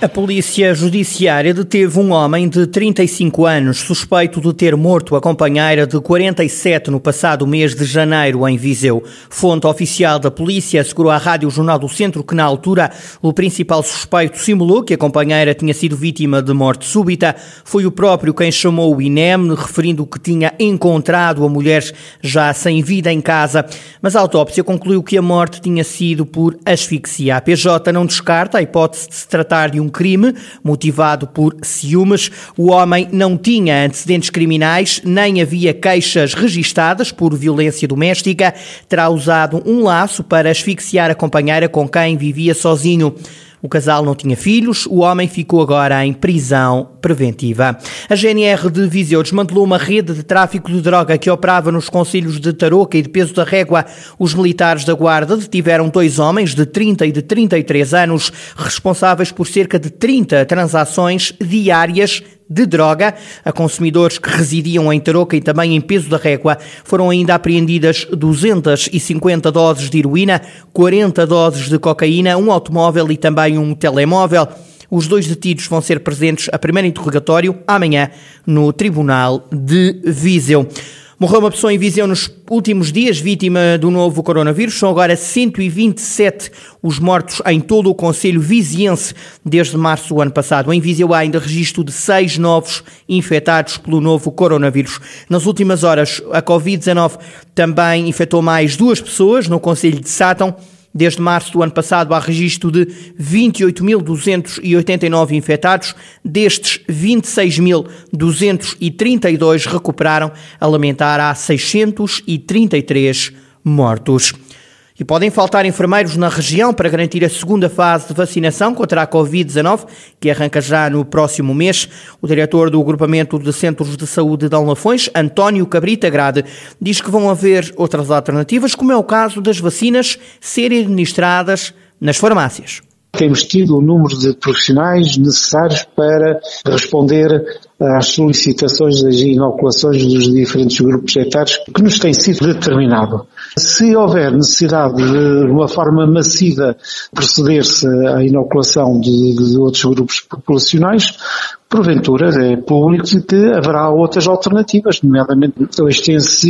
A Polícia Judiciária deteve um homem de 35 anos suspeito de ter morto a companheira de 47 no passado mês de janeiro em Viseu. Fonte oficial da polícia assegurou à Rádio Jornal do Centro que, na altura, o principal suspeito simulou que a companheira tinha sido vítima de morte súbita. Foi o próprio quem chamou o INEM, referindo que tinha encontrado a mulher já sem vida em casa. Mas a autópsia concluiu que a morte tinha sido por asfixia. A PJ não descarta a hipótese de se tratar de um um crime motivado por ciúmes. O homem não tinha antecedentes criminais, nem havia queixas registadas por violência doméstica. Terá usado um laço para asfixiar a companheira com quem vivia sozinho. O casal não tinha filhos, o homem ficou agora em prisão preventiva. A GNR de Viseu desmantelou uma rede de tráfico de droga que operava nos concelhos de Tarouca e de Peso da Régua. Os militares da Guarda detiveram dois homens de 30 e de 33 anos, responsáveis por cerca de 30 transações diárias de droga a consumidores que residiam em Tarouca e também em Peso da Régua. Foram ainda apreendidas 250 doses de heroína, 40 doses de cocaína, um automóvel e também um telemóvel. Os dois detidos vão ser presentes a primeiro interrogatório amanhã no Tribunal de Viseu. Morreu uma pessoa em Viseu nos últimos dias, vítima do novo coronavírus. São agora 127 os mortos em todo o Conselho Viziense desde março do ano passado. Em Viseu há ainda registro de seis novos infectados pelo novo coronavírus. Nas últimas horas, a Covid-19 também infectou mais duas pessoas no Conselho de Sátão. Desde março do ano passado há registro de 28.289 infectados, destes 26.232 recuperaram, a lamentar há 633 mortos. E podem faltar enfermeiros na região para garantir a segunda fase de vacinação contra a Covid-19, que arranca já no próximo mês. O diretor do Agrupamento de Centros de Saúde de Lafões, António Cabrita Grade, diz que vão haver outras alternativas, como é o caso das vacinas serem administradas nas farmácias. Temos tido o número de profissionais necessários para responder às solicitações das inoculações dos diferentes grupos etários que nos tem sido determinado. Se houver necessidade de uma forma massiva proceder-se à inoculação de, de outros grupos populacionais, porventura é público que haverá outras alternativas, nomeadamente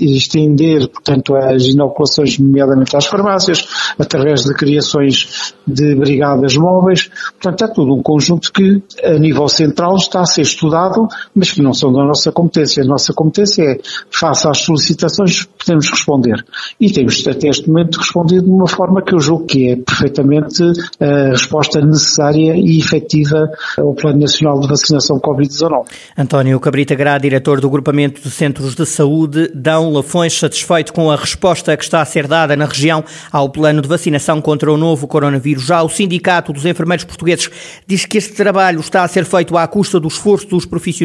estender, portanto, as inoculações, nomeadamente às farmácias, através de criações de brigadas móveis. Portanto, é tudo um conjunto que, a nível central, está a ser estudado, mas que não são da nossa competência. A nossa competência é, face às solicitações, podemos responder. E temos, até este momento, respondido de uma forma que eu julgo que é perfeitamente a resposta necessária e efetiva ao Plano Nacional de Vacinação vacinação Covid-19. António Cabrita Gra, diretor do Agrupamento de Centros de Saúde, Dão Lafões, satisfeito com a resposta que está a ser dada na região ao plano de vacinação contra o novo coronavírus. Já o Sindicato dos Enfermeiros Portugueses diz que este trabalho está a ser feito à custa do esforço dos profissionais,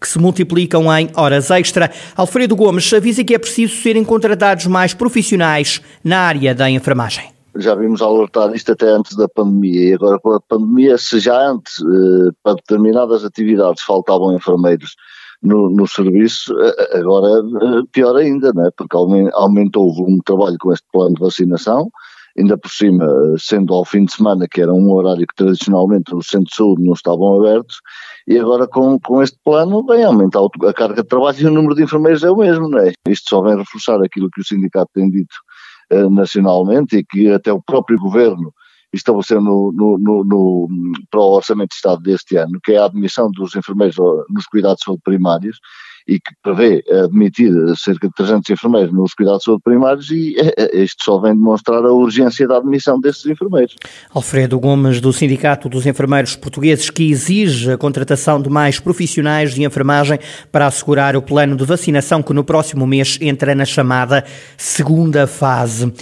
que se multiplicam em horas extra. Alfredo Gomes avisa que é preciso serem contratados mais profissionais na área da enfermagem já vimos alertar isto até antes da pandemia, e agora com a pandemia, se já antes eh, para determinadas atividades faltavam enfermeiros no, no serviço, eh, agora eh, pior ainda, né? porque aumentou o volume de trabalho com este plano de vacinação, ainda por cima, sendo ao fim de semana, que era um horário que tradicionalmente no centro de saúde não estavam abertos, e agora com, com este plano vem aumentar a carga de trabalho e o número de enfermeiros é o mesmo, não é? Isto só vem reforçar aquilo que o sindicato tem dito eh, nacionalmente e que até o próprio governo estabeleceu no, no, no, no, para o Orçamento de Estado deste ano, que é a admissão dos enfermeiros nos cuidados primários e que prevê admitir cerca de 300 enfermeiros nos cuidados de saúde primários e eh, eh, isto só vem demonstrar a urgência da admissão desses enfermeiros. Alfredo Gomes, do Sindicato dos Enfermeiros Portugueses, que exige a contratação de mais profissionais de enfermagem para assegurar o plano de vacinação que no próximo mês entra na chamada segunda fase.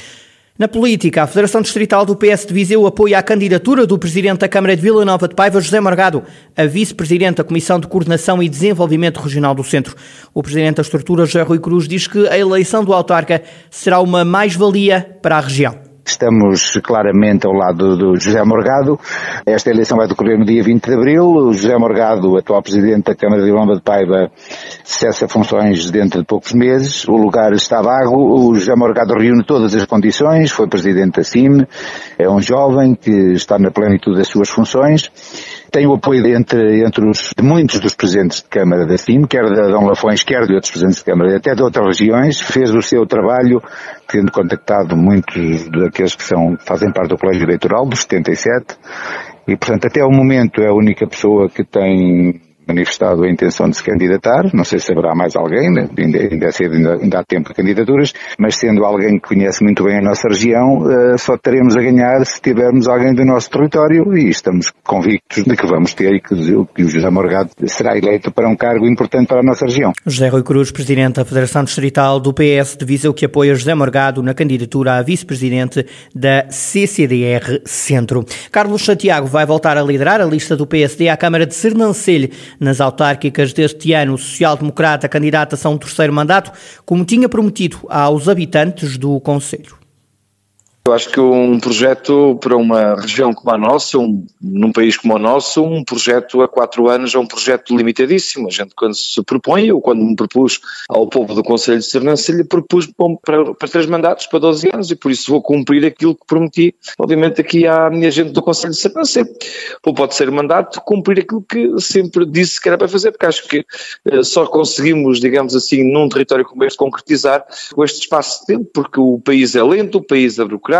Na política, a Federação Distrital do PS de Viseu apoia a candidatura do Presidente da Câmara de Vila Nova de Paiva, José Morgado, a Vice-Presidente da Comissão de Coordenação e Desenvolvimento Regional do Centro. O Presidente da estrutura, José Rui Cruz, diz que a eleição do autarca será uma mais-valia para a região. Estamos claramente ao lado do José Morgado. Esta eleição vai decorrer no dia 20 de abril. O José Morgado, atual presidente da Câmara de Lomba de Paiva, cessa funções dentro de poucos meses. O lugar está vago. O José Morgado reúne todas as condições. Foi presidente da CIM. É um jovem que está na plenitude das suas funções tem o apoio entre, entre os, de muitos dos presidentes de Câmara da CIM, quer de Adão Lafões, quer de outros presidentes de Câmara, até de outras regiões, fez o seu trabalho, tendo contactado muitos daqueles que são, fazem parte do Colégio Eleitoral, dos 77, e portanto até o momento é a única pessoa que tem manifestado a intenção de se candidatar, não sei se haverá mais alguém, né? ainda, ainda, é ainda, ainda, há tempo de candidaturas, mas sendo alguém que conhece muito bem a nossa região, uh, só teremos a ganhar se tivermos alguém do nosso território e estamos convictos de que vamos ter e que, que o José Morgado será eleito para um cargo importante para a nossa região. José Rui Cruz, Presidente da Federação Distrital do PS de Viseu, que apoia José Morgado na candidatura a Vice-Presidente da CCDR Centro. Carlos Santiago vai voltar a liderar a lista do PSD à Câmara de Sernancelho nas autárquicas deste ano, o social-democrata candidata-se a um terceiro mandato, como tinha prometido aos habitantes do Conselho. Eu acho que um projeto para uma região como a nossa, um, num país como o nosso, um projeto a quatro anos é um projeto limitadíssimo. A gente, quando se propõe, ou quando me propus ao povo do Conselho de Sernancelha, propus para, para três mandatos, para 12 anos, e por isso vou cumprir aquilo que prometi, obviamente, aqui à minha gente do Conselho de Sernancelha. Ou pode ser mandato, cumprir aquilo que sempre disse que era para fazer, porque acho que eh, só conseguimos, digamos assim, num território como este, concretizar com este espaço de tempo, porque o país é lento, o país é burocrático,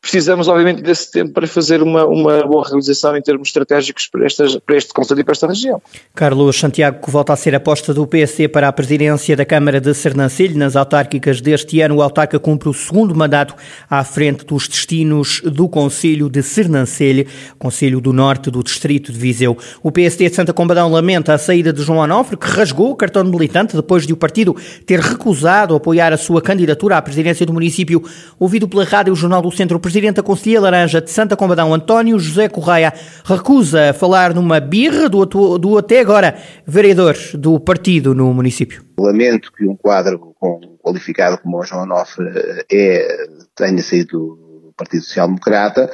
Precisamos, obviamente, desse tempo para fazer uma, uma boa realização em termos estratégicos para, estas, para este Conselho e para esta região. Carlos Santiago, que volta a ser aposta do PSD para a presidência da Câmara de Sernancelho, nas autárquicas deste ano, o autarca cumpre o segundo mandato à frente dos destinos do Conselho de Sernancelho, Conselho do Norte do Distrito de Viseu. O PSD de Santa Combadão lamenta a saída de João Onofre, que rasgou o cartão de militante depois de o partido ter recusado apoiar a sua candidatura à presidência do município. Ouvido pela Rádio Jornal do Centro, o presidente da Conselhia Laranja de Santa Combadão, António José Correia, recusa falar numa birra do, do até agora vereador do partido no município. Lamento que um quadro com, qualificado como o João Onofre é, tenha saído do Partido Social Democrata,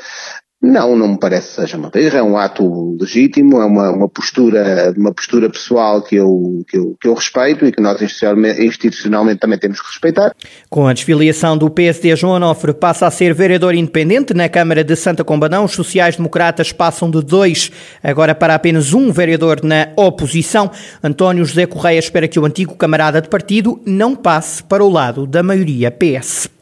não, não me parece que seja uma birra, é um ato legítimo, é uma, uma postura, uma postura pessoal que eu, que, eu, que eu respeito e que nós institucionalmente, institucionalmente também temos que respeitar. Com a desfiliação do PSD, João Onofre passa a ser vereador independente na Câmara de Santa Combadão. Os sociais-democratas passam de dois agora para apenas um vereador na oposição. António José Correia espera que o antigo camarada de partido não passe para o lado da maioria PS.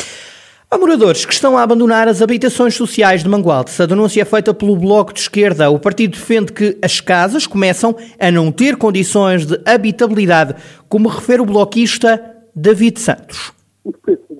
Há moradores que estão a abandonar as habitações sociais de Mangualde. A denúncia é feita pelo Bloco de Esquerda. O partido defende que as casas começam a não ter condições de habitabilidade, como refere o bloquista David Santos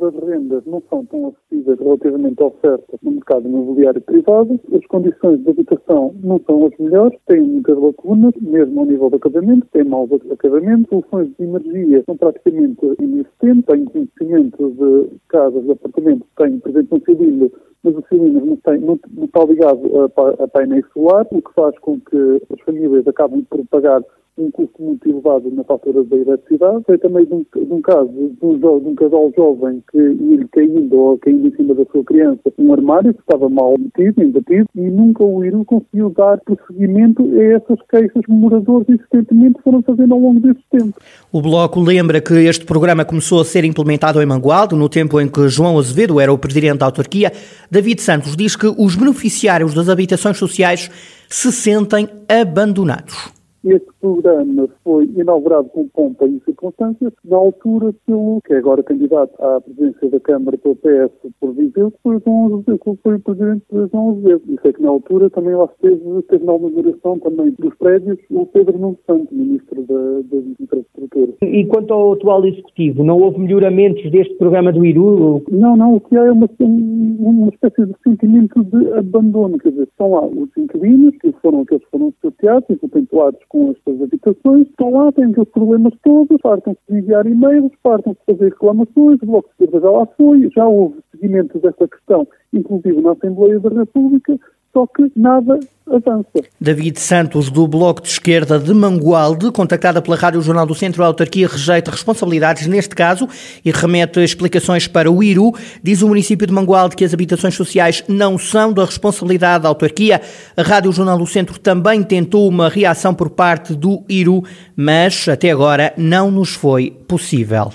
das rendas não são tão acessíveis relativamente à oferta no mercado imobiliário privado, as condições de habitação não são as melhores, têm muitas lacunas, mesmo ao nível de acabamento, têm maus acabamentos, soluções de energia são praticamente inexistentes, têm conhecimento de casas, de apartamentos, têm, por exemplo, um cilindro, mas o cilindro não, tem, não, não está ligado a, a painéis solar, o que faz com que as famílias acabem por pagar um custo muito elevado na fatura da eletricidade. Foi também de um, de um caso de um, de um, casal jovem que ia caindo ou caindo em cima da sua criança um armário que estava mal metido, embatido, e nunca o IRU conseguiu dar prosseguimento a essas queixas que moradores insistentemente foram fazendo ao longo desse tempo. O Bloco lembra que este programa começou a ser implementado em Mangualdo, no tempo em que João Azevedo era o presidente da autarquia. David Santos diz que os beneficiários das habitações sociais se sentem abandonados. Este programa foi inaugurado com pompa e circunstâncias, na altura pelo, que é agora candidato à presidência da Câmara pelo PS por Viseu, que foi o, João que foi o presidente João Azevedo. E sei que na altura também lá esteve, teve na inauguração também dos prédios o Pedro Nuno Santos, ministro da, da Infraestrutura. E quanto ao atual executivo, não houve melhoramentos deste programa do IRU? Não, não, o que há é uma, uma espécie de sentimento de abandono, quer dizer, estão lá os inquilinos, que foram aqueles que foram sorteados e contemplados com estas habitações, estão lá, têm aqueles problemas todos, fartam-se de enviar e-mails, fartam-se de fazer reclamações, o Bloco de Esquerda já lá foi, já houve seguimento desta questão, inclusive na Assembleia da República, só que nada avança. David Santos, do Bloco de Esquerda de Mangualde, contactada pela Rádio Jornal do Centro, a autarquia rejeita responsabilidades neste caso e remete explicações para o IRU. Diz o município de Mangualde que as habitações sociais não são da responsabilidade da autarquia. A Rádio Jornal do Centro também tentou uma reação por parte do IRU, mas até agora não nos foi possível.